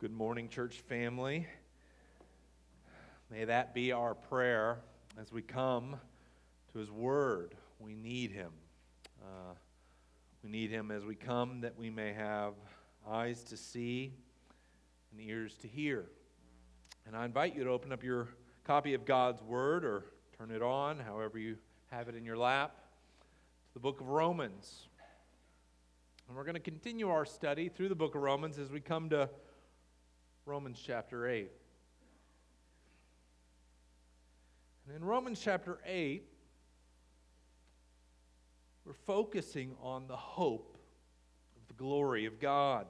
Good morning, church family. May that be our prayer as we come to His Word. We need Him. Uh, we need Him as we come that we may have eyes to see and ears to hear. And I invite you to open up your copy of God's Word or turn it on, however you have it in your lap, to the book of Romans. And we're going to continue our study through the book of Romans as we come to Romans chapter 8. And in Romans chapter 8, we're focusing on the hope of the glory of God.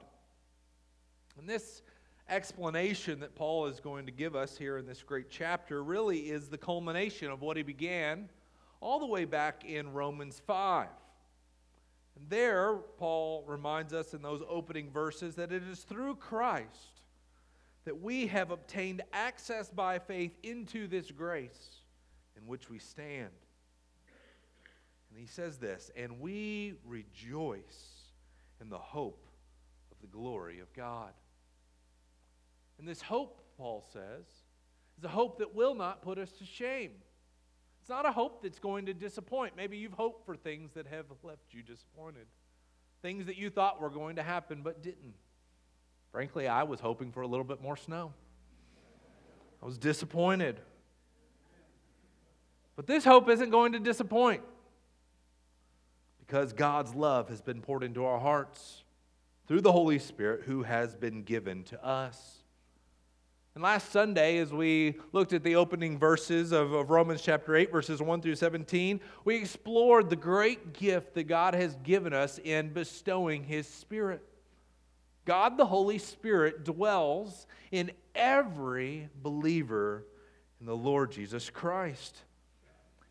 And this explanation that Paul is going to give us here in this great chapter really is the culmination of what he began all the way back in Romans 5. And there, Paul reminds us in those opening verses that it is through Christ that we have obtained access by faith into this grace in which we stand. And he says this, and we rejoice in the hope of the glory of God. And this hope, Paul says, is a hope that will not put us to shame. It's not a hope that's going to disappoint. Maybe you've hoped for things that have left you disappointed, things that you thought were going to happen but didn't. Frankly, I was hoping for a little bit more snow. I was disappointed. But this hope isn't going to disappoint because God's love has been poured into our hearts through the Holy Spirit who has been given to us. And last Sunday, as we looked at the opening verses of, of, Romans chapter 8, verses 1 through 17, we explored the great gift that God has given us in bestowing His Spirit. God the Holy Spirit dwells in every believer in the Lord Jesus Christ.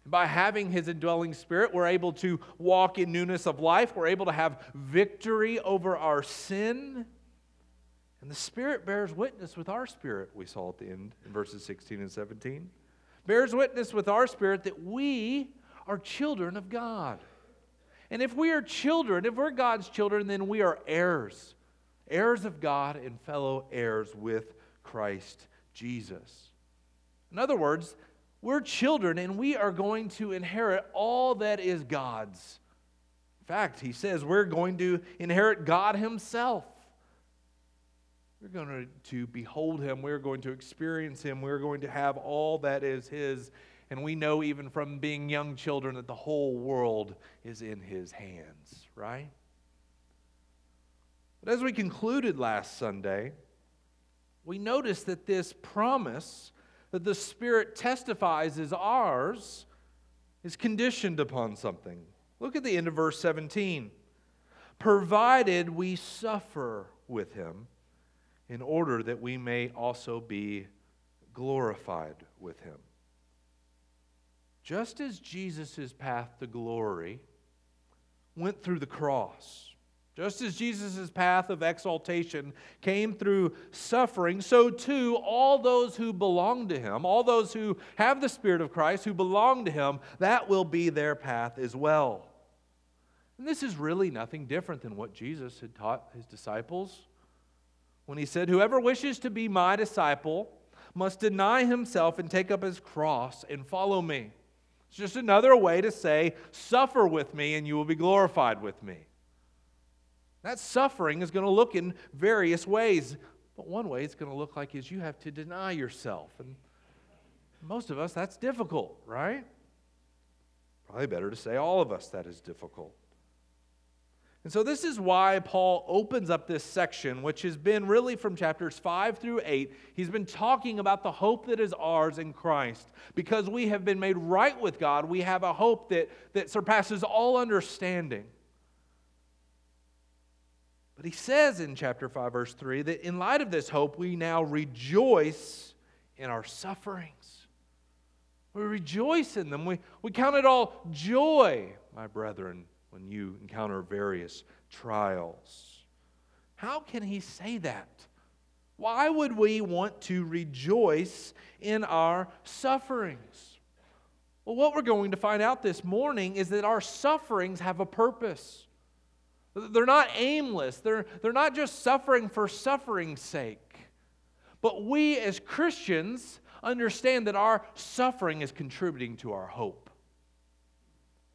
By having his indwelling spirit, we're able to walk in newness of life. We're able to have victory over our sin. And the Spirit bears witness with our spirit, we saw at the end in verses 16 and 17. Bears witness with our spirit that we are children of God. And if we are children, if we're God's children, then we are heirs heirs of God and fellow heirs with Christ Jesus. In other words, we're children and we are going to inherit all that is God's. In fact, he says we're going to inherit God Himself. We're going to, behold Him. We're going to experience Him. We're going to have all that is His. And we know even from being young children that the whole world is in His hands, right? But as we concluded last Sunday, we noticed that this promise that the Spirit testifies is ours is conditioned upon something. Look at the end of verse 17. Provided we suffer with him in order that we may also be glorified with him. Just as Jesus' path to glory went through the cross, just as Jesus' path of exaltation came through suffering, so too all those who belong to him, all those who have the Spirit of Christ, who belong to him, that will be their path as well. And this is really nothing different than what Jesus had taught his disciples when he said, Whoever wishes to be my disciple must deny himself and take up his cross and follow me. It's just another way to say, Suffer with me and you will be glorified with me. That suffering is going to look in various ways. But one way it's going to look like is you have to deny yourself. And most of us, that's difficult, right? Probably better to say all of us that is difficult. And so, this is why Paul opens up this section, which has been really from chapters 5 through 8. He's been talking about the hope that is ours in Christ. Because we have been made right with God, we have a hope that, that surpasses all understanding. But he says in chapter 5, verse 3, that in light of this hope, we now rejoice in our sufferings. We rejoice in them. We, we count it all joy, my brethren, when you encounter various trials. How can he say that? Why would we want to rejoice in our sufferings? Well, what we're going to find out this morning is that our sufferings have a purpose. They're not aimless. They're, they're not just suffering for suffering's sake. But we as Christians understand that our suffering is contributing to our hope.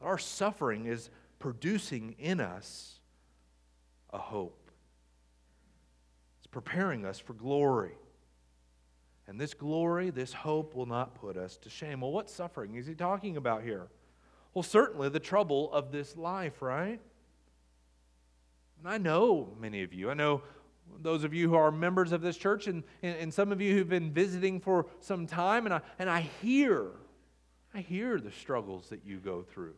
Our suffering is producing in us a hope. It's preparing us for glory. And this glory, this hope will not put us to shame. Well, what suffering is he talking about here? Well, certainly the trouble of this life, right? And I know many of you. I know those of you who are members of this church and, and, and some of you who've been visiting for some time, and I, and I hear, I hear the struggles that you go through,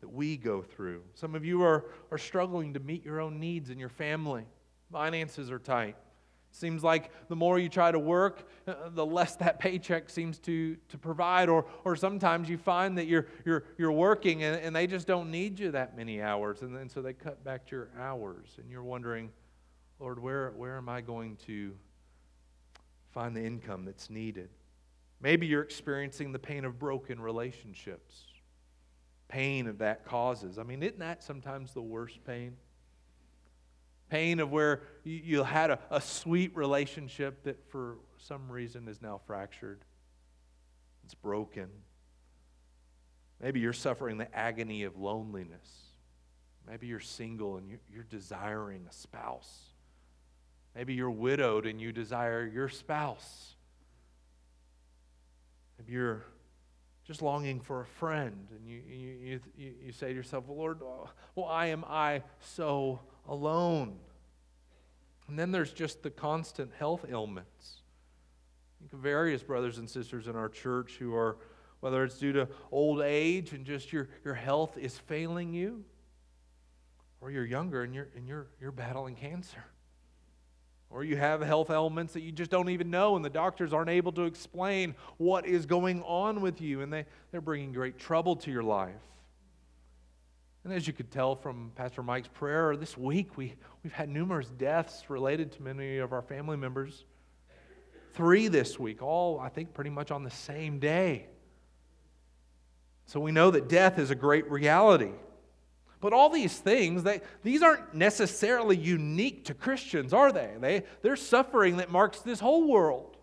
that we go through. Some of you are, are struggling to meet your own needs in your family. Finances are tight. Seems like the more you try to work, uh, the less that paycheck seems to, to provide. Or, or sometimes you find that you're, you're, you're working and, and they just don't need you that many hours. And then so they cut back your hours. And you're wondering, Lord, where, where am I going to find the income that's needed? Maybe you're experiencing the pain of broken relationships, pain of that causes. I mean, isn't that sometimes the worst pain? Pain of where you, had a, a sweet relationship that for some reason is now fractured, it's broken. Maybe you're suffering the agony of loneliness. Maybe you're single and you're, you're desiring a spouse. Maybe you're widowed and you desire your spouse. Maybe you're just longing for a friend and you, you, you, you say to yourself, well, Lord, uh, why am I so alone? And then there's just the constant health ailments. Think of various brothers and sisters in our church who are, whether it's due to old age and just your, your health is failing you, or you're younger and you're, and you're, you're battling cancer. Or you have health ailments that you just don't even know, and the doctors aren't able to explain what is going on with you, and they, they're bringing great trouble to your life. And as you could tell from Pastor Mike's prayer, this week we, we've had numerous deaths related to many of our family members. Three this week, all, I think, pretty much on the same day. So we know that death is a great reality. But all these things, they, these aren't necessarily unique to Christians, are they? they? They're suffering that marks this whole world.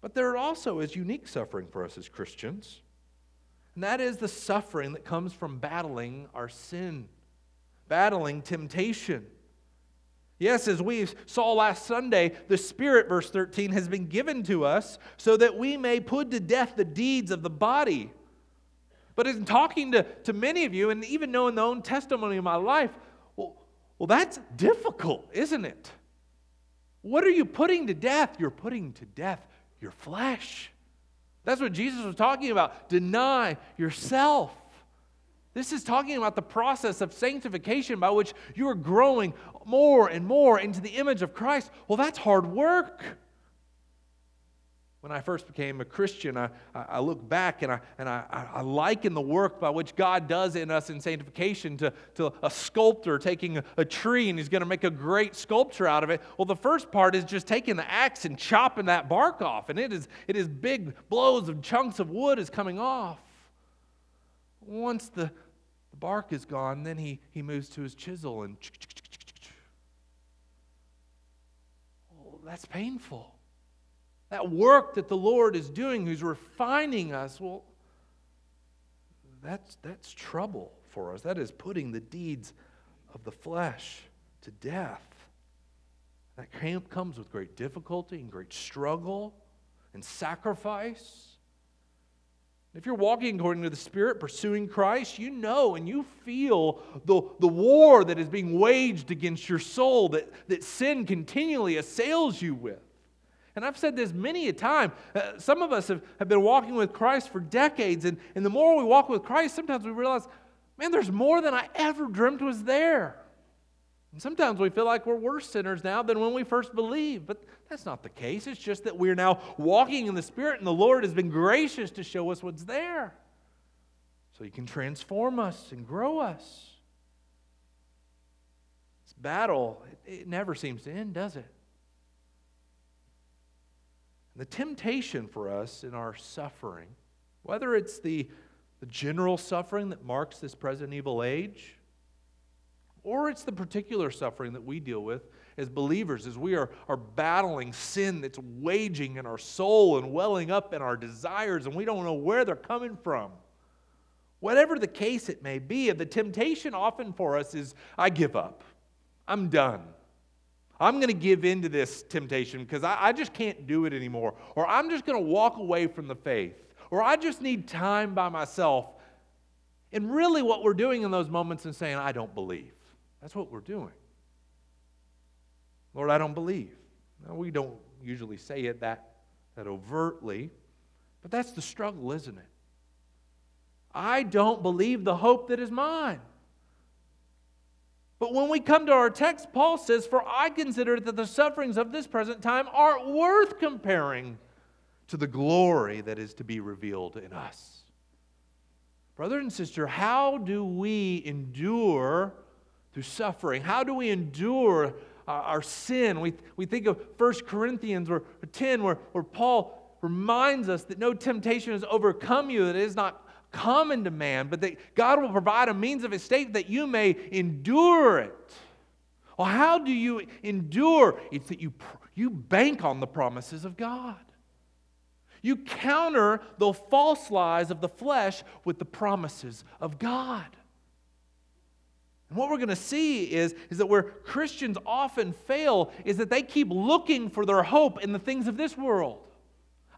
But there also is unique suffering for us as Christians. And that is the suffering that comes from battling our sin, battling temptation. Yes, as we saw last Sunday, the Spirit, verse 13, has been given to us so that we may put to death the deeds of the body but in talking to, to many of you, and even knowing the own testimony of my life, well, well, that's difficult, isn't it? What are you putting to death? You're putting to death your flesh. That's what Jesus was talking about. Deny yourself. This is talking about the process of sanctification by which you are growing more and more into the image of Christ. Well, that's hard work. When I first became a Christian, I, I look back and, I, and I, I liken the work by which God does in us in sanctification to, to a sculptor taking a, tree and he's going to make a great sculpture out of it. Well, the first part is just taking the axe and chopping that bark off, and it is, it is big blows of chunks of wood is coming off. Once the, the bark is gone, then he, he moves to his chisel and oh, that's painful that work that the Lord is doing, who's refining us, well, that's, that's trouble for us. That is putting the deeds of the flesh to death. That comes with great difficulty and great struggle and sacrifice. If you're walking according to the Spirit, pursuing Christ, you know and you feel the, the war that is being waged against your soul, that, that sin continually assails you with. And I've said this many a time. Uh, some of us have, have been walking with Christ for decades, and, and the more we walk with Christ, sometimes we realize, man, there's more than I ever dreamt was there. And sometimes we feel like we're worse sinners now than when we first believed, but that's not the case. It's just that we're now walking in the Spirit, and the Lord has been gracious to show us what's there. So He can transform us and grow us. This battle, it, it never seems to end, does it? The temptation for us in our suffering, whether it's the, the general suffering that marks this present evil age, or it's the particular suffering that we deal with as believers as we are, are battling sin that's waging in our soul and welling up in our desires, and we don't know where they're coming from. Whatever the case it may be, the temptation often for us is I give up. I'm done. I'm going to give in to this temptation because I, I, just can't do it anymore. Or I'm just going to walk away from the faith. Or I just need time by myself. And really, what we're doing in those moments is saying, I don't believe. That's what we're doing. Lord, I don't believe. Now, we don't usually say it that, that overtly, but that's the struggle, isn't it? I don't believe the hope that is mine. But when we come to our text, Paul says, For I consider that the sufferings of this present time aren't worth comparing to the glory that is to be revealed in us. Brother and sister, how do we endure through suffering? How do we endure uh, our sin? We, we think of 1 Corinthians or 10, where, where Paul reminds us that no temptation has overcome you that is not common to man, but that God will provide a means of escape that you may endure it. Well, how do you endure? It's that you, you bank on the promises of God. You counter the false lies of the flesh with the promises of God. And what we're going to see is, is that where Christians often fail is that they keep looking for their hope in the things of this world.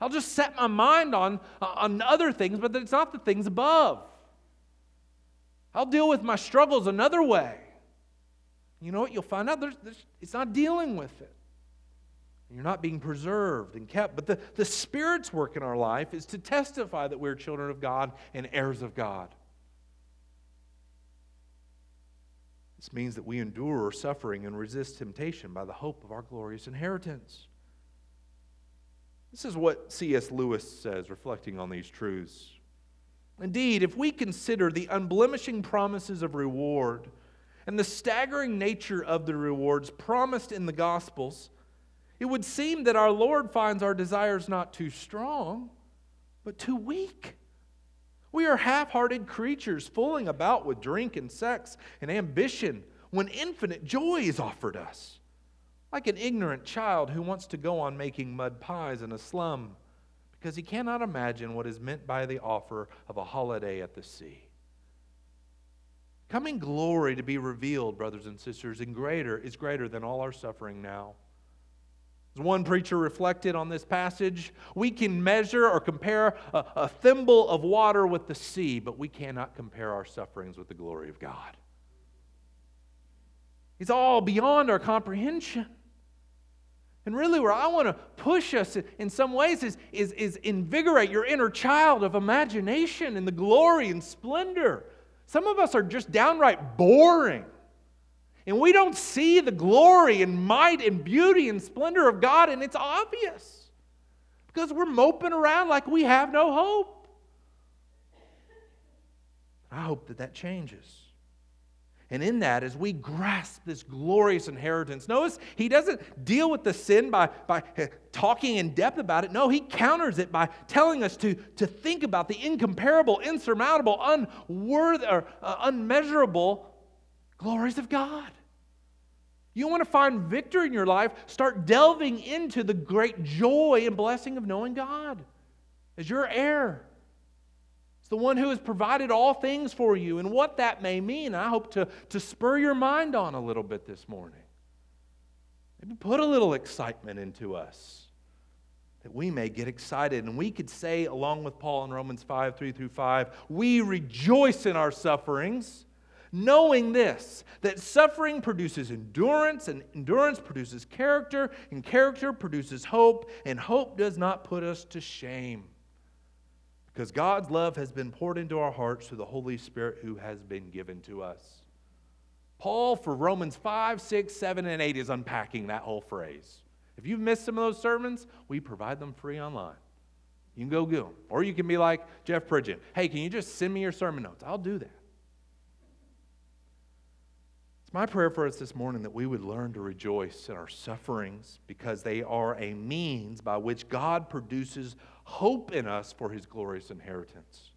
I'll just set my mind on, on other things, but it's not the things above. I'll deal with my struggles another way. You know what? You'll find out there's, there's, it's not dealing with it. You're not being preserved and kept. But the, the Spirit's work in our life is to testify that we're children of God and heirs of God. This means that we endure suffering and resist temptation by the hope of our glorious inheritance. This is what C.S. Lewis says, reflecting on these truths. Indeed, if we consider the unblemishing promises of reward and the staggering nature of the rewards promised in the Gospels, it would seem that our Lord finds our desires not too strong, but too weak. We are half hearted creatures fooling about with drink and sex and ambition when infinite joy is offered us like an ignorant child who wants to go on making mud pies in a slum because he cannot imagine what is meant by the offer of a holiday at the sea. Coming glory to be revealed, brothers and sisters, and greater is greater than all our suffering now. As one preacher reflected on this passage, we can measure or compare a, a thimble of water with the sea, but we cannot compare our sufferings with the glory of God. It's all beyond our comprehension. And really, where I want to push us in some ways is, is, is invigorate your inner child of imagination and the glory and splendor. Some of us are just downright boring. And we don't see the glory and might and beauty and splendor of God, and it's obvious because we're moping around like we have no hope. I hope that that changes. And in that, as we grasp this glorious inheritance, notice he doesn't deal with the sin by, by talking in depth about it. No, he counters it by telling us to, to think about the incomparable, insurmountable, unworthy, or uh, unmeasurable glories of God. You want to find victory in your life, start delving into the great joy and blessing of knowing God as your heir. It's the one who has provided all things for you and what that may mean. I hope to, to spur your mind on a little bit this morning. Maybe put a little excitement into us that we may get excited. And we could say, along with Paul in Romans 5 3 through 5, we rejoice in our sufferings, knowing this, that suffering produces endurance, and endurance produces character, and character produces hope, and hope does not put us to shame because God's love has been poured into our hearts through the Holy Spirit who has been given to us. Paul, for Romans 5, 6, 7, and 8, is unpacking that whole phrase. If you've missed some of those sermons, we provide them free online. You can go get them. Or you can be like Jeff Pridgeon. Hey, can you just send me your sermon notes? I'll do that. It's my prayer for us this morning that we would learn to rejoice in our sufferings because they are a means by which God produces hope in us for his glorious inheritance.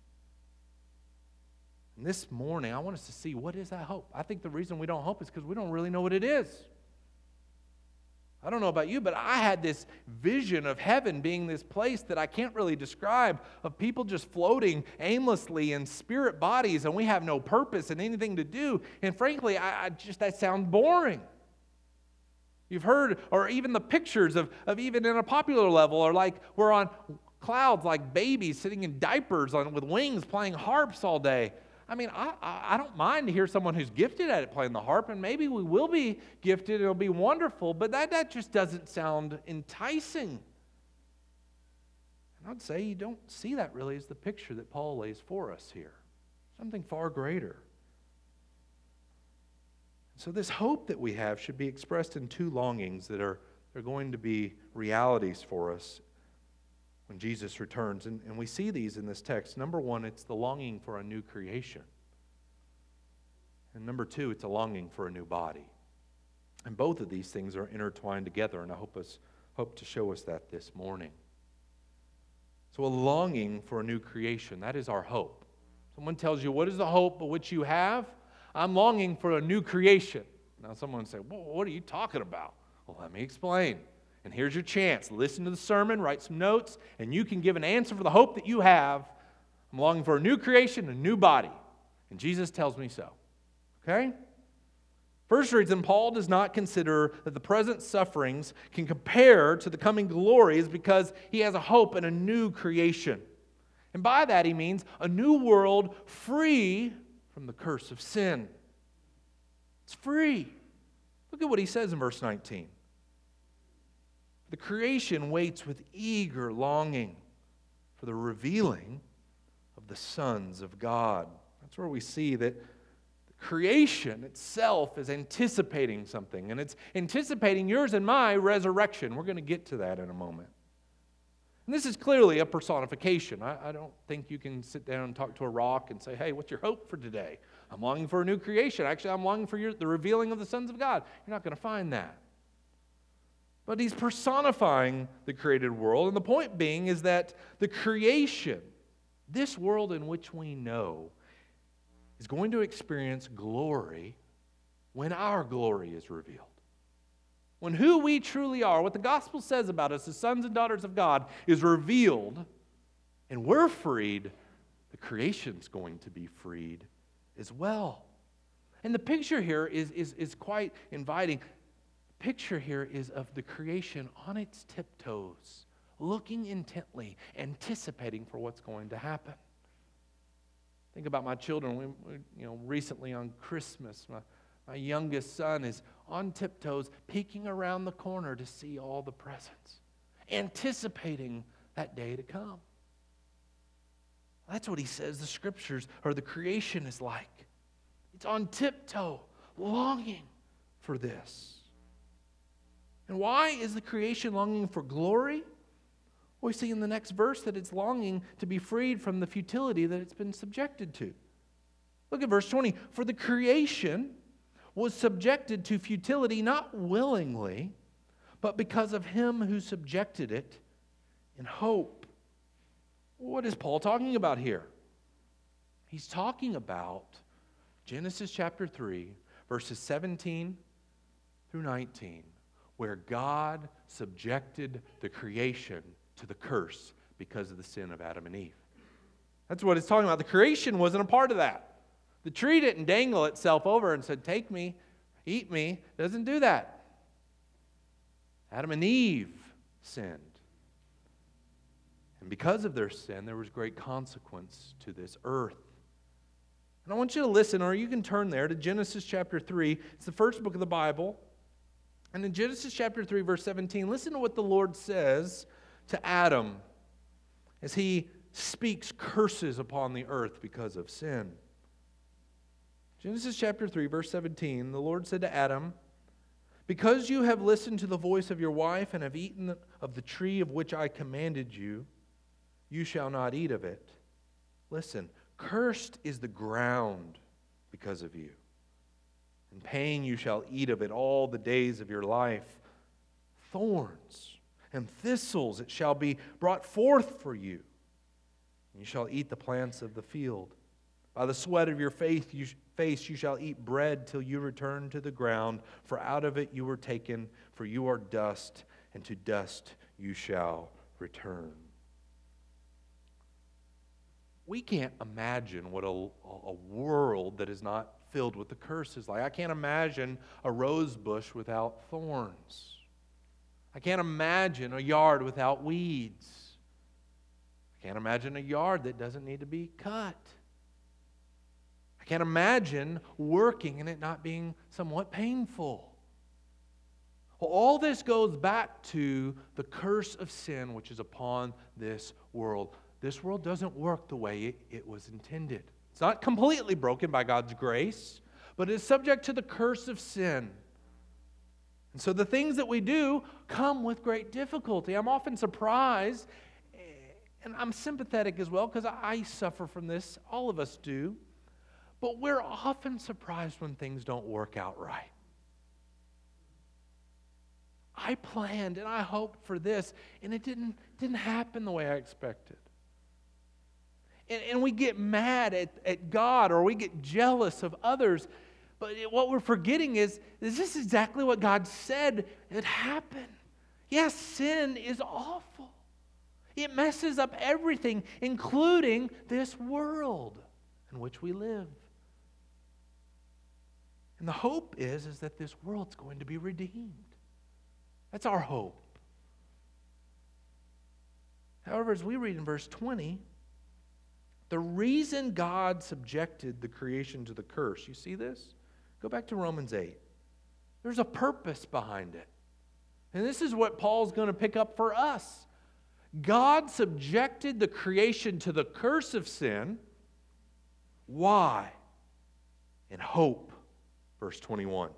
And this morning, I want us to see what is that hope. I think the reason we don't hope is because we don't really know what it is. I don't know about you, but I had this vision of heaven being this place that I can't really describe of people just floating aimlessly in spirit bodies and we have no purpose and anything to do. And frankly, I, I just that sounds boring. You've heard, or even the pictures of, of even in a popular level are like we're on clouds like babies sitting in diapers on, with wings playing harps all day. I mean, I, I don't mind to hear someone who's gifted at it playing the harp, and maybe we will be gifted, it'll be wonderful, but that, that just doesn't sound enticing. And I'd say you don't see that really as the picture that Paul lays for us here. Something far greater. So, this hope that we have should be expressed in two longings that are, are going to be realities for us when Jesus returns. And, and we see these in this text. Number one, it's the longing for a new creation. And number two, it's a longing for a new body. And both of these things are intertwined together, and I hope, us, hope to show us that this morning. So, a longing for a new creation, that is our hope. Someone tells you, What is the hope of which you have? I'm longing for a new creation. Now, someone say, well, What are you talking about? Well, let me explain. And here's your chance. Listen to the sermon, write some notes, and you can give an answer for the hope that you have. I'm longing for a new creation, a new body. And Jesus tells me so. Okay? First reason Paul does not consider that the present sufferings can compare to the coming glory is because he has a hope in a new creation. And by that he means a new world free from the curse of sin. It's free. Look at what he says in verse 19. The creation waits with eager longing for the revealing of the sons of God. That's where we see that creation itself is anticipating something, and it's anticipating yours and my resurrection. We're going to get to that in a moment. And this is clearly a personification. I, I, don't think you can sit down and talk to a rock and say, hey, what's your hope for today? I'm longing for a new creation. Actually, I'm longing for your, the revealing of the sons of God. You're not going to find that. But he's personifying the created world. And the point being is that the creation, this world in which we know, is going to experience glory when our glory is revealed. When who we truly are, what the gospel says about us as sons and daughters of God, is revealed and we're freed, the creation's going to be freed as well. And the picture here is, is, is quite inviting picture here is of the creation on its tiptoes, looking intently, anticipating for what's going to happen. Think about my children. We, we, you know, recently on Christmas, my, my youngest son is on tiptoes, peeking around the corner to see all the presents, anticipating that day to come. That's what he says the scriptures or the creation is like. It's on tiptoe, longing for this. And why is the creation longing for glory? Well, we see in the next verse that it's longing to be freed from the futility that it's been subjected to. Look at verse 20. For the creation was subjected to futility not willingly, but because of him who subjected it in hope. What is Paul talking about here? He's talking about Genesis chapter 3, verses 17 through 19 where God subjected the creation to the curse because of the sin of Adam and Eve. That's what it's talking about. The creation wasn't a part of that. The tree didn't dangle itself over and said, Take me, eat me. It doesn't do that. Adam and Eve sinned. And because of their sin, there was great consequence to this earth. And I want you to listen, or you can turn there to Genesis chapter 3. It's the first book of the Bible. And in Genesis chapter 3, verse 17, listen to what the Lord says to Adam as he speaks curses upon the earth because of sin. Genesis chapter 3, verse 17, the Lord said to Adam, Because you have listened to the voice of your wife and have eaten of the tree of which I commanded you, you shall not eat of it. Listen, cursed is the ground because of you. In pain you shall eat of it all the days of your life. Thorns and thistles it shall be brought forth for you. You shall eat the plants of the field. By the sweat of your face you shall eat bread till you return to the ground, for out of it you were taken, for you are dust, and to dust you shall return. We can't imagine what a, a world that is not filled with the curses like. I can't imagine a rose bush without thorns. I can't imagine a yard without weeds. I can't imagine a yard that doesn't need to be cut. I can't imagine working and it not being somewhat painful. Well, all this goes back to the curse of sin which is upon this world. This world doesn't work the way it, it was intended. It's not completely broken by God's grace, but it's subject to the curse of sin. And so the things that we do come with great difficulty. I'm often surprised, and I'm sympathetic as well because I suffer from this. All of us do. But we're often surprised when things don't work out right. I planned and I hoped for this, and it didn't, didn't happen the way I expected. And, and we get mad at, at God or we get jealous of others but what we're forgetting is, is this exactly what God said would happen? Yes, sin is awful. It messes up everything, including this world in which we live. And the hope is, is that this world's going to be redeemed. That's our hope. However, as we read in verse 20, the reason God subjected the creation to the curse, you see this? Go back to Romans 8. There's a purpose behind it. And this is what Paul's going to pick up for us. God subjected the creation to the curse of sin. Why? In hope, verse 21.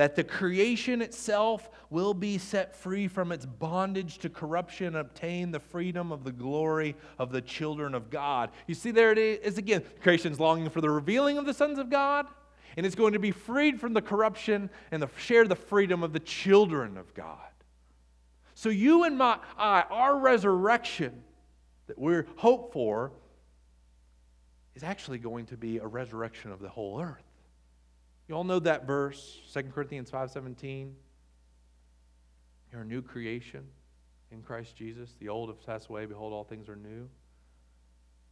That the creation itself will be set free from its bondage to corruption and obtain the freedom of the glory of the children of God. You see, there it is again. Creation's longing for the revealing of the sons of God and it's going to be freed from the corruption and the, share the freedom of the children of God. So, you and my, I, our resurrection that we're hope for is actually going to be a resurrection of the whole earth. You all know that verse, 2 Corinthians 5:17. You're a new creation in Christ Jesus. The old have passed away, behold, all things are new.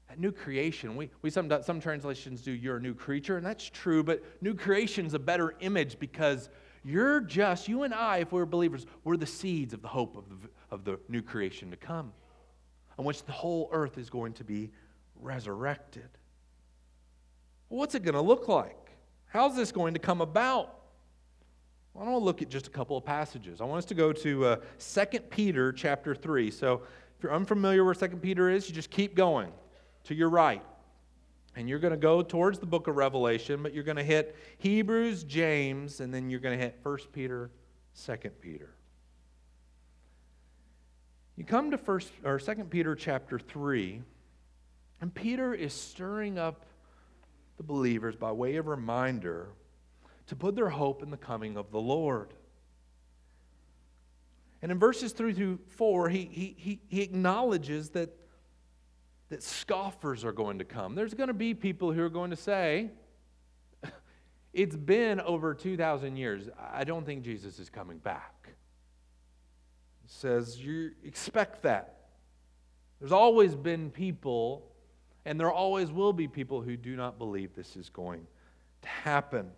That new creation, we, we some, some translations do you're a new creature, and that's true, but new creation is a better image because you're just, you and I, if we're believers, we're the seeds of the hope of the, of the new creation to come, on which the whole earth is going to be resurrected. What's it going to look like? How's this going to come about? Well, I want to look at just a couple of passages. I want us to go to uh, 2 Peter chapter 3. So if you're unfamiliar where 2 Peter is, you just keep going to your right. And you're going to go towards the book of Revelation, but you're going to hit Hebrews, James, and then you're going to hit 1 Peter, 2 Peter. You come to first or 2 Peter chapter 3, and Peter is stirring up the believers by way of reminder to put their hope in the coming of the Lord. And in verses 3 through 4, he, he, he, he acknowledges that that scoffers are going to come. There's going to be people who are going to say, It's been over 2,000 years. I don't think Jesus is coming back. It says, You expect that. There's always been people, and there always will be people who do not believe this is going to happen.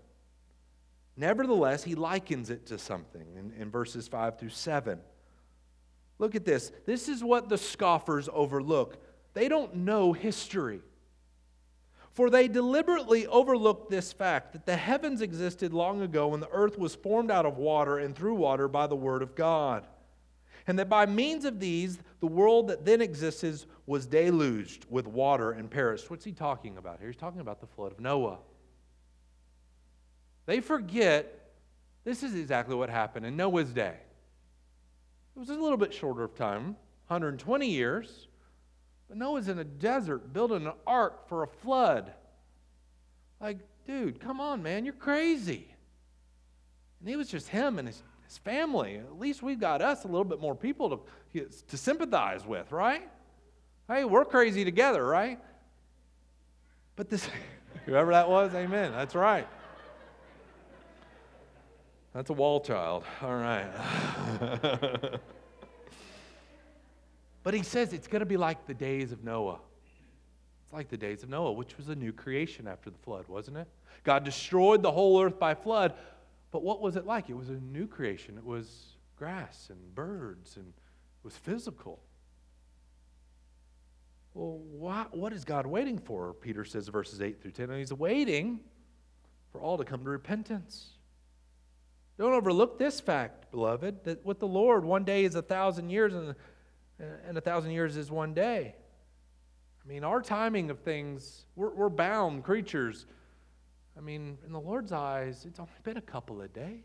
Nevertheless, he likens it to something in, in verses 5 through 7. Look at this. This is what the scoffers overlook. They don't know history. For they deliberately overlook this fact that the heavens existed long ago when the earth was formed out of water and through water by the word of God. And that by means of these, the world that then existed was deluged with water and perished. What's he talking about here? He's talking about the flood of Noah. They forget this is exactly what happened in Noah's day. It was a little bit shorter of time, 120 years. But Noah's in a desert building an ark for a flood. Like, dude, come on, man, you're crazy. And he was just him and his, family. At least we've got us a little bit more people to, to sympathize with, right? Hey, we're crazy together, right? But this, whoever that was, amen. That's right. That's a wall child. All right. but he says it's going to be like the days of Noah. It's like the days of Noah, which was a new creation after the flood, wasn't it? God destroyed the whole earth by flood. But what was it like? It was a new creation. It was grass and birds and it was physical. Well, why, what is God waiting for? Peter says, verses 8 through 10. And he's waiting for all to come to repentance. Don't overlook this fact, beloved, that with the Lord, one day is a thousand years, and, and a thousand years is one day. I mean, our timing of things, we're, we're bound creatures. I mean, in the Lord's eyes, it's only been a couple of days.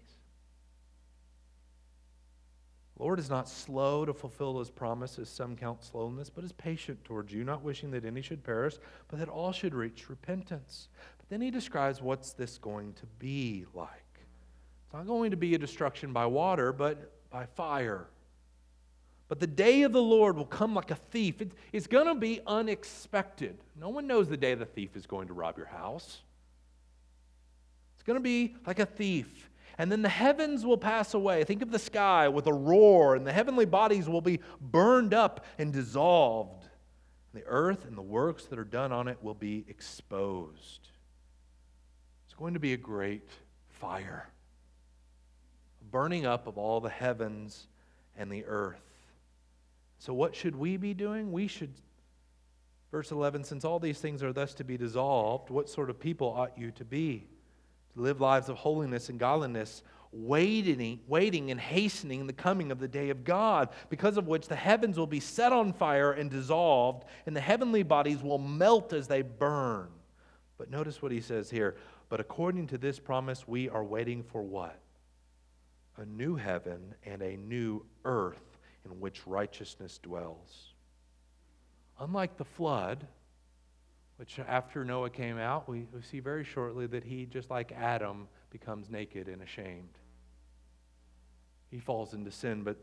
Lord is not slow to fulfill his promises, some count slowness, but is patient towards you, not wishing that any should perish, but that all should reach repentance. But then he describes what's this going to be like. It's not going to be a destruction by water, but by fire. But the day of the Lord will come like a thief. It's going to be unexpected. No one knows the day the thief is going to rob your house. Going to be like a thief. And then the heavens will pass away. Think of the sky with a roar, and the heavenly bodies will be burned up and dissolved. The earth and the works that are done on it will be exposed. It's going to be a great fire, a burning up of all the heavens and the earth. So, what should we be doing? We should, verse 11, since all these things are thus to be dissolved, what sort of people ought you to be? Live lives of holiness and godliness, waiting, waiting and hastening the coming of the day of God, because of which the heavens will be set on fire and dissolved, and the heavenly bodies will melt as they burn. But notice what he says here. But according to this promise, we are waiting for what? A new heaven and a new earth in which righteousness dwells. Unlike the flood, which after Noah came out, we, we see very shortly that he, just like Adam, becomes naked and ashamed. He falls into sin, but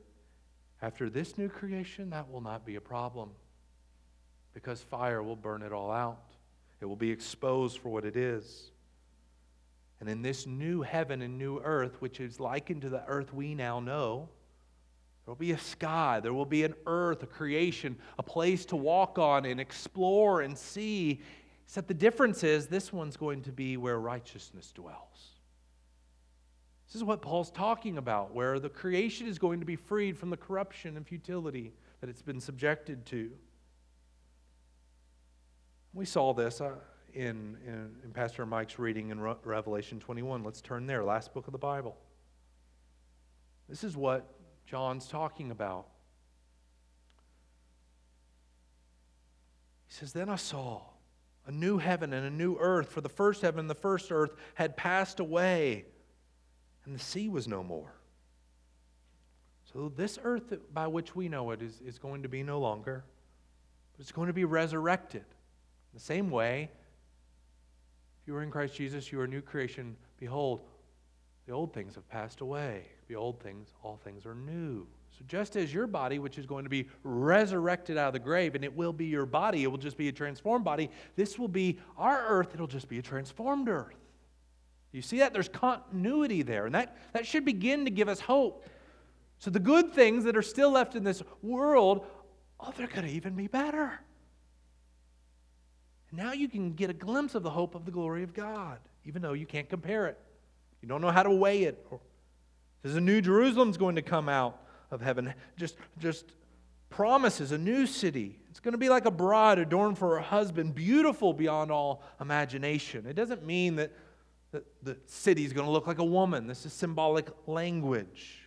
after this new creation, that will not be a problem because fire will burn it all out. It will be exposed for what it is. And in this new heaven and new earth, which is likened to the earth we now know, there will be a sky, there will be an earth, a creation, a place to walk on and explore and see. Except the difference is this one's going to be where righteousness dwells. This is what Paul's talking about, where the creation is going to be freed from the corruption and futility that it's been subjected to. We saw this uh, in, in, in, Pastor Mike's reading in Re- Revelation 21. Let's turn there, last book of the Bible. This is what John's talking about. He says, Then I saw a new heaven and a new earth, for the first heaven and the first earth had passed away, and the sea was no more. So, this earth by which we know it is, is going to be no longer, but it's going to be resurrected. The same way, if you are in Christ Jesus, you are a new creation. Behold, the old things have passed away. The old things, all things are new. So just as your body, which is going to be resurrected out of the grave, and it will be your body, it will just be a transformed body, this will be our earth, it'll just be a transformed earth. You see that? There's continuity there, and that, that should begin to give us hope. So the good things that are still left in this world, oh, they're going to even be better. Now you can get a glimpse of the hope of the glory of God, even though you can't compare it. You don't know how to weigh it. There's a new Jerusalem's going to come out of heaven. Just, just promises a new city. It's going to be like a bride adorned for her husband, beautiful beyond all imagination. It doesn't mean that, that the city is going to look like a woman. This is symbolic language.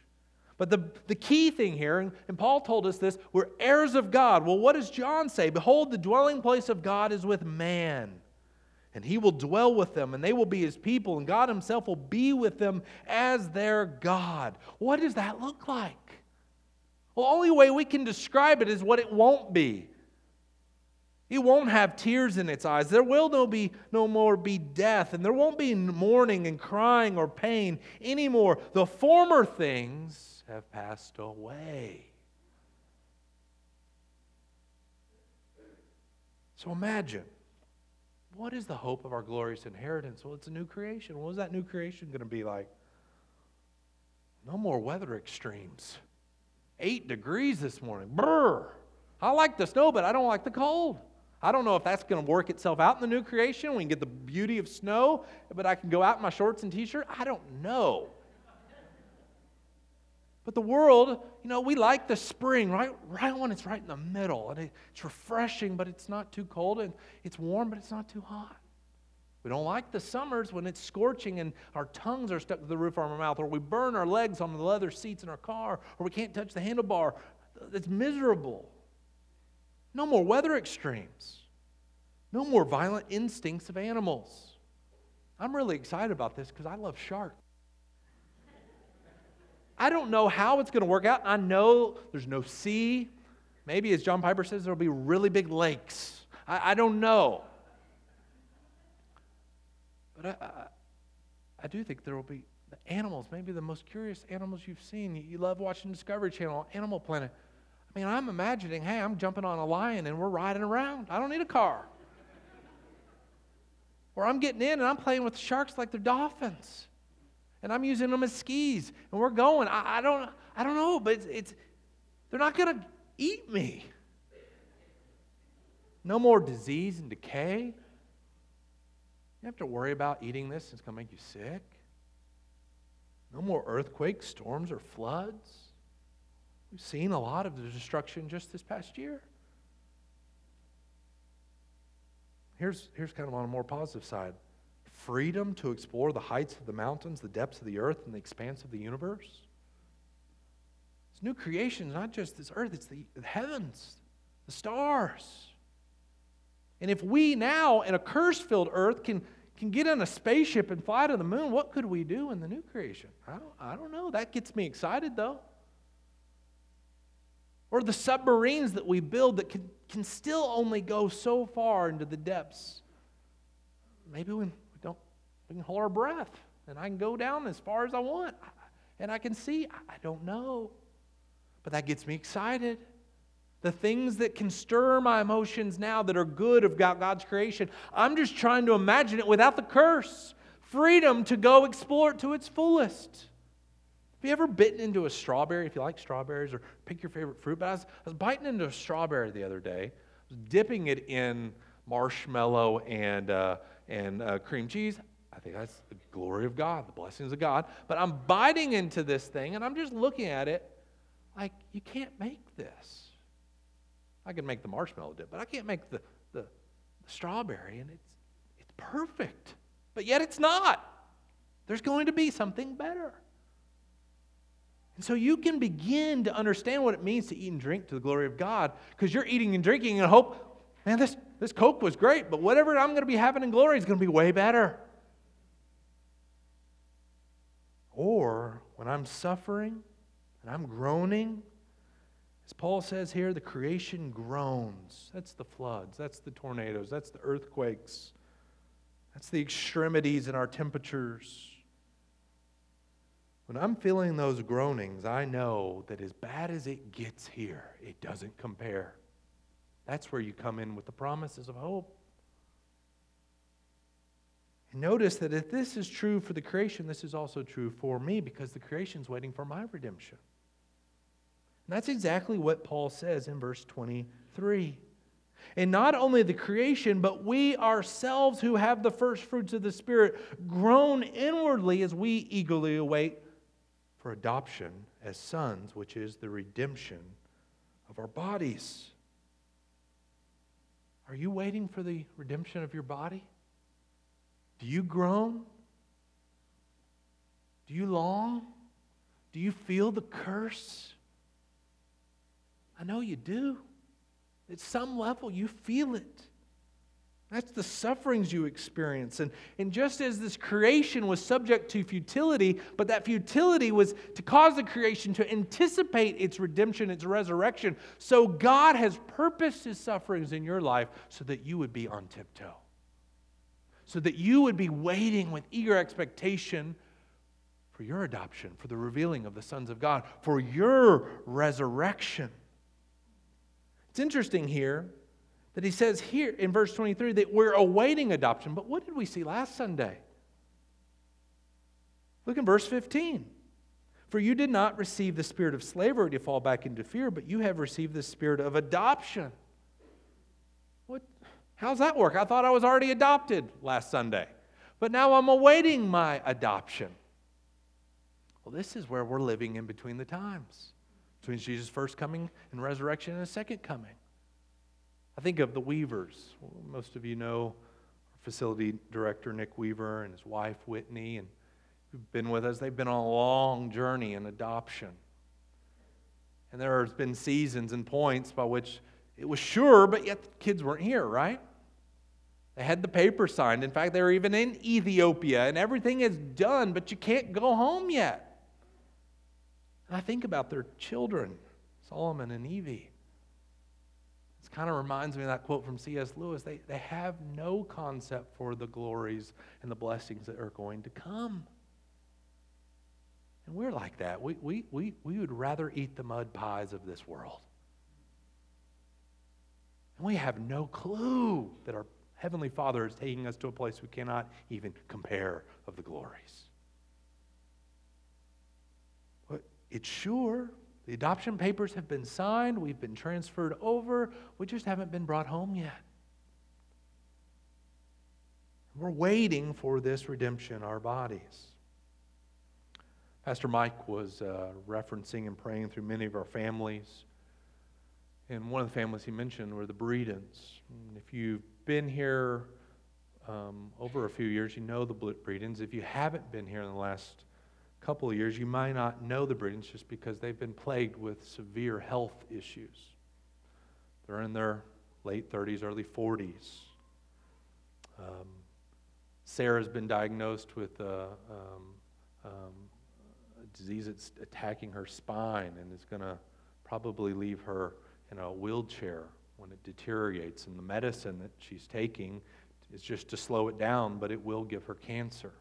But the, the key thing here, and, and Paul told us this, we're heirs of God. Well, what does John say? Behold, the dwelling place of God is with man and he will dwell with them, and they will be his people, and God himself will be with them as their God. What does that look like? Well, only way we can describe it is what it won't be. It won't have tears in its eyes. There will no, be, no more be death, and there won't be mourning and crying or pain anymore. The former things have passed away. So imagine What is the hope of our glorious inheritance? Well, it's a new creation. What is that new creation going to be like? No more weather extremes. Eight degrees this morning. Brr. I like the snow, but I don't like the cold. I don't know if that's going to work itself out in the new creation. We can get the beauty of snow, but I can go out in my shorts and t shirt. I don't know. But the world, you know, we like the spring, right? Right when it's right in the middle. And it's refreshing, but it's not too cold. And it's warm, but it's not too hot. We don't like the summers when it's scorching and our tongues are stuck to the roof of our mouth, or we burn our legs on the leather seats in our car, or we can't touch the handlebar. It's miserable. No more weather extremes. No more violent instincts of animals. I'm really excited about this because I love sharks. I don't know how it's going to work out. I know there's no sea. Maybe, as John Piper says, there'll be really big lakes. I, I don't know. But I, I, I, do think there will be the animals, maybe the most curious animals you've seen. You, you love watching Discovery Channel, Animal Planet. I mean, I'm imagining, hey, I'm jumping on a lion and we're riding around. I don't need a car. or I'm getting in and I'm playing with sharks like they're dolphins and I'm using them as skis, and we're going. I, I don't, I don't know, but it's, it's they're not going to eat me. No more disease and decay. You have to worry about eating this, it's going to make you sick. No more earthquakes, storms, or floods. We've seen a lot of the destruction just this past year. Here's, here's kind of on a more positive side freedom to explore the heights of the mountains, the depths of the earth, and the expanse of the universe. This new creation is not just this earth, it's the heavens, the stars. And if we now, in a curse filled earth, can, can get in a spaceship and fly to the moon, what could we do in the new creation? I don't, I don't know. That gets me excited, though. Or the submarines that we build that can, can still only go so far into the depths. Maybe we we can hold our breath, and I can go down as far as I want. And I can see, I don't know. But that gets me excited. The things that can stir my emotions now that are good of God's creation, I'm just trying to imagine it without the curse. Freedom to go explore it to its fullest. Have you ever bitten into a strawberry? If you like strawberries, or pick your favorite fruit. But I was, I was biting into a strawberry the other day, dipping it in marshmallow and, uh, and uh, cream cheese. I think that's the glory of God, the blessings of God. But I'm biting into this thing and I'm just looking at it like, you can't make this. I can make the marshmallow dip, but I can't make the, the, the strawberry, and it's, it's perfect. But yet it's not. There's going to be something better. And so you can begin to understand what it means to eat and drink to the glory of God because you're eating and drinking and hope, man, this, this Coke was great, but whatever I'm going to be having in glory is going to be way better. Or when I'm suffering and I'm groaning, as Paul says here, the creation groans. That's the floods, that's the tornadoes, that's the earthquakes, that's the extremities in our temperatures. When I'm feeling those groanings, I know that as bad as it gets here, it doesn't compare. That's where you come in with the promises of hope. Notice that if this is true for the creation, this is also true for me because the creation is waiting for my redemption. And that's exactly what Paul says in verse 23. And not only the creation, but we ourselves who have the first fruits of the Spirit groan inwardly as we eagerly await for adoption as sons, which is the redemption of our bodies. Are you waiting for the redemption of your body? Do you groan? Do you long? Do you feel the curse? I know you do. At some level, you feel it. That's the sufferings you experience. And, and just as this creation was subject to futility, but that futility was to cause the creation to anticipate its redemption, its resurrection, so God has purposed his sufferings in your life so that you would be on tiptoe so that you would be waiting with eager expectation for your adoption, for the revealing of the sons of God, for your resurrection. It's interesting here that he says here in verse 23 that we're awaiting adoption. But what did we see last Sunday? Look in verse 15. For you did not receive the spirit of slavery to fall back into fear, but you have received the spirit of adoption. How's that work? I thought I was already adopted last Sunday, but now I'm awaiting my adoption. Well, this is where we're living in between the times, between Jesus' first coming and resurrection and his second coming. I think of the Weavers. Most of you know our facility director, Nick Weaver, and his wife, Whitney, and who've been with us. They've been on a long journey in adoption. And there has been seasons and points by which it was sure, but yet the kids weren't here, right? They had the paper signed. In fact, they were even in Ethiopia, and everything is done, but you can't go home yet. And I think about their children, Solomon and Evie. This kind of reminds me of that quote from C.S. Lewis. They, they have no concept for the glories and the blessings that are going to come. And we're like that. We, we, we, we would rather eat the mud pies of this world. And we have no clue that our Heavenly Father is taking us to a place we cannot even compare of the glories. But it's sure. The adoption papers have been signed. We've been transferred over. We just haven't been brought home yet. We're waiting for this redemption, our bodies. Pastor Mike was uh, referencing and praying through many of our families. And one of the families he mentioned were the Breedens. If you've been here um, over a few years, you know the Breedens. If you haven't been here in the last couple of years, you might not know the Breedens just because they've been plagued with severe health issues. They're in their late 30s, early 40s. Um, Sarah's been diagnosed with a, um, um, disease that's attacking her spine and is going to probably leave her in a wheelchair when it deteriorates. And the medicine that she's taking is just to slow it down, but it will give her cancer.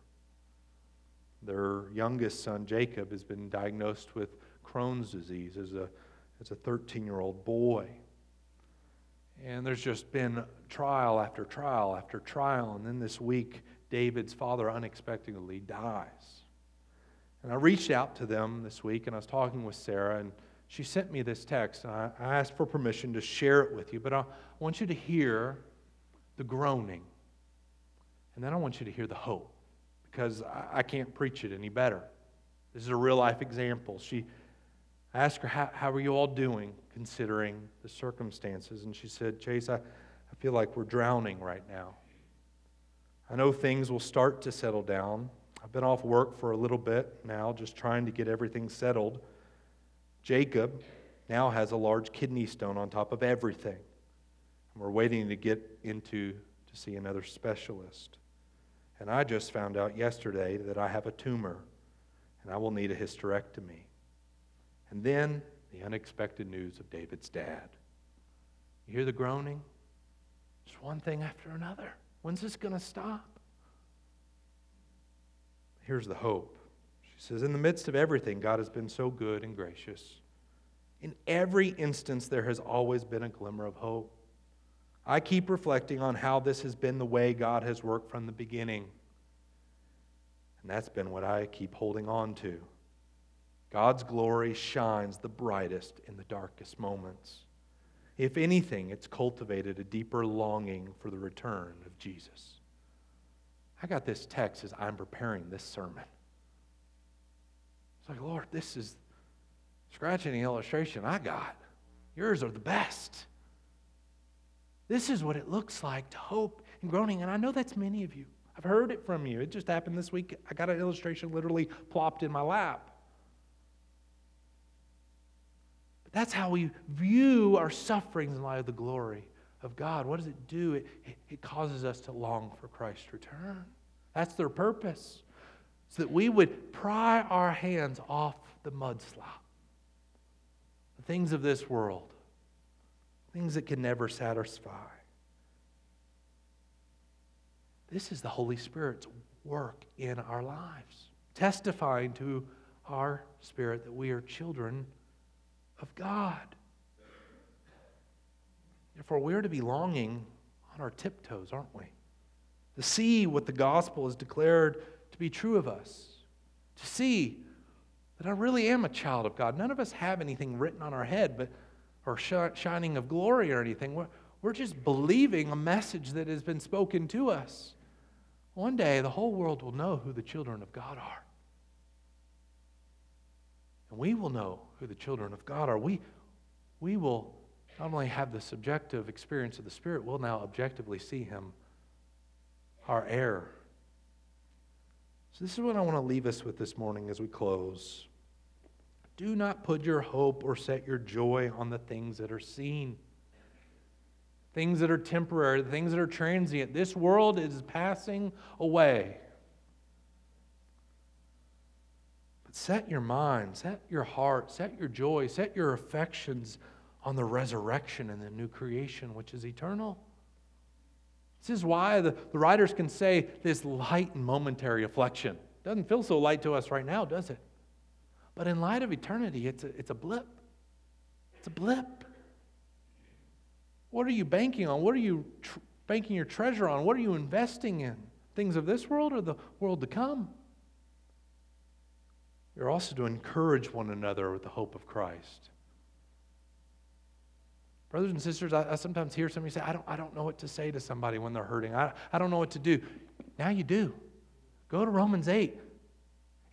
Their youngest son, Jacob, has been diagnosed with Crohn's disease as a, as a 13 year old boy. And there's just been trial after trial after trial. And then this week, David's father unexpectedly dies. And I reached out to them this week and I was talking with Sarah, and she sent me this text. And I, asked for permission to share it with you, but I want you to hear the groaning. And then I want you to hear the hope because I, I can't preach it any better. This is a real life example. She I asked her, how, how are you all doing considering the circumstances? And she said, Chase, I, I feel like we're drowning right now. I know things will start to settle down. I've been off work for a little bit now, just trying to get everything settled. Jacob now has a large kidney stone on top of everything. And we're waiting to get into to see another specialist. And I just found out yesterday that I have a tumor and I will need a hysterectomy. And then the unexpected news of David's dad. You hear the groaning? Just one thing after another. When's this going to stop? Here's the hope. Says, In the midst of everything, God has been so good and gracious. In every instance, there has always been a glimmer of hope. I keep reflecting on how this has been the way God has worked from the beginning. And that's been what I keep holding on to. God's glory shines the brightest in the darkest moments. If anything, it's cultivated a deeper longing for the return of Jesus. I got this text as I'm preparing this sermon. It's like, Lord, this is scratching the illustration I got. Yours are the best. This is what it looks like to hope and groaning. And I know that's many of you. I've heard it from you. It just happened this week. I got an illustration literally plopped in my lap. But that's how we view our sufferings in light of the glory of God. What does it do? It, it causes us to long for Christ's return. That's their purpose. So that we would pry our hands off the mudslop, the things of this world, things that can never satisfy. This is the Holy Spirit's work in our lives, testifying to our spirit that we are children of God. Therefore, we are to be longing on our tiptoes, aren't we? To see what the gospel has declared to be true of us. To see that I really am a child of God. None of us have anything written on our head, but or shining of glory or anything. We're, we're just believing a message that has been spoken to us. One day, the whole world will know who the children of God are. And we will know who the children of God are. We, we will not only have the subjective experience of the Spirit, we'll now objectively see Him, our heir. So, this is what I want to leave us with this morning as we close. Do not put your hope or set your joy on the things that are seen, things that are temporary, things that are transient. This world is passing away. But set your mind, set your heart, set your joy, set your affections on the resurrection and the new creation, which is eternal. This is why the, the writers can say this light and momentary affliction. Doesn't feel so light to us right now, does it? But in light of eternity, it's a, it's a blip. It's a blip. What are you banking on? What are you tr- banking your treasure on? What are you investing in? Things of this world or the world to come? You're also to encourage one another with the hope of Christ. Brothers and sisters, I, I, sometimes hear somebody say, I don't, I don't know what to say to somebody when they're hurting. I, I don't know what to do. Now you do. Go to Romans 8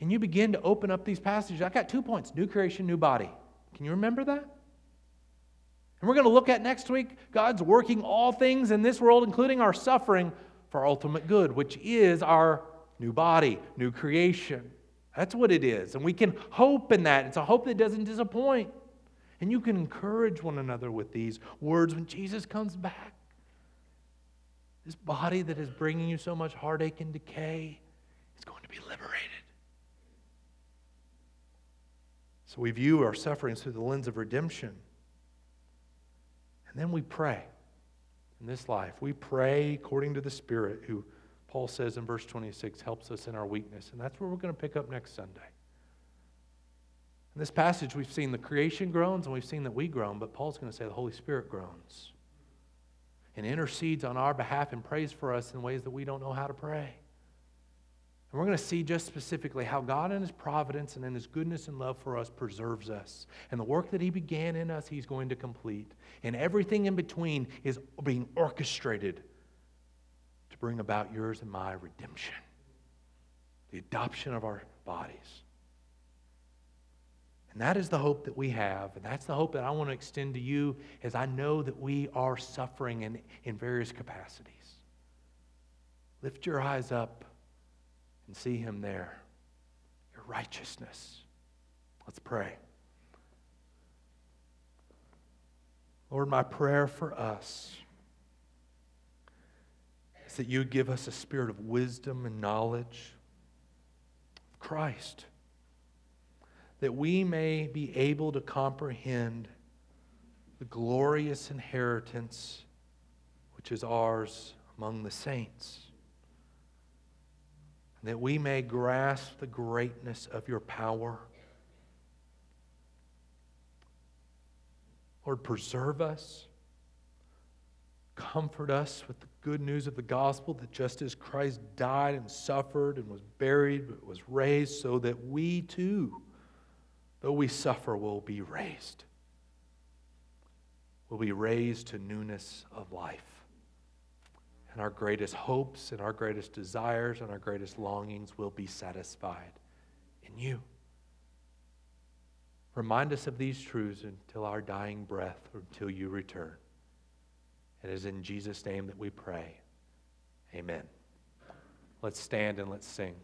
and you begin to open up these passages. I've got two points new creation, new body. Can you remember that? And we're going to look at next week God's working all things in this world, including our suffering, for ultimate good, which is our new body, new creation. That's what it is. And we can hope in that. It's a hope that doesn't disappoint. And you can encourage one another with these words when Jesus comes back. This body that is bringing you so much heartache and decay is going to be liberated. So we view our sufferings through the lens of redemption. And then we pray in this life. We pray according to the Spirit, who Paul says in verse 26 helps us in our weakness. And that's where we're going to pick up next Sunday. In this passage, we've seen the creation groans and we've seen that we groan, but Paul's going to say the Holy Spirit groans and intercedes on our behalf and prays for us in ways that we don't know how to pray. And we're going to see just specifically how God, in His providence and in His goodness and love for us, preserves us. And the work that He began in us, He's going to complete. And everything in between is being orchestrated to bring about yours and my redemption, the adoption of our bodies. And that is the hope that we have. And that's the hope that I want to extend to you as I know that we are suffering in, in various capacities. Lift your eyes up and see Him there, your righteousness. Let's pray. Lord, my prayer for us is that you give us a spirit of wisdom and knowledge of Christ that we may be able to comprehend the glorious inheritance which is ours among the saints. That we may grasp the greatness of your power. Lord, preserve us. Comfort us with the good news of the gospel that just as Christ died and suffered and was buried but was raised, so that we too though we suffer, we will be raised. We will be raised to newness of life. And our greatest hopes and our greatest desires and our greatest longings will be satisfied in you. Remind us of these truths until our dying breath or until you return. It is in Jesus' name that we pray. Amen. Let's stand and let's sing.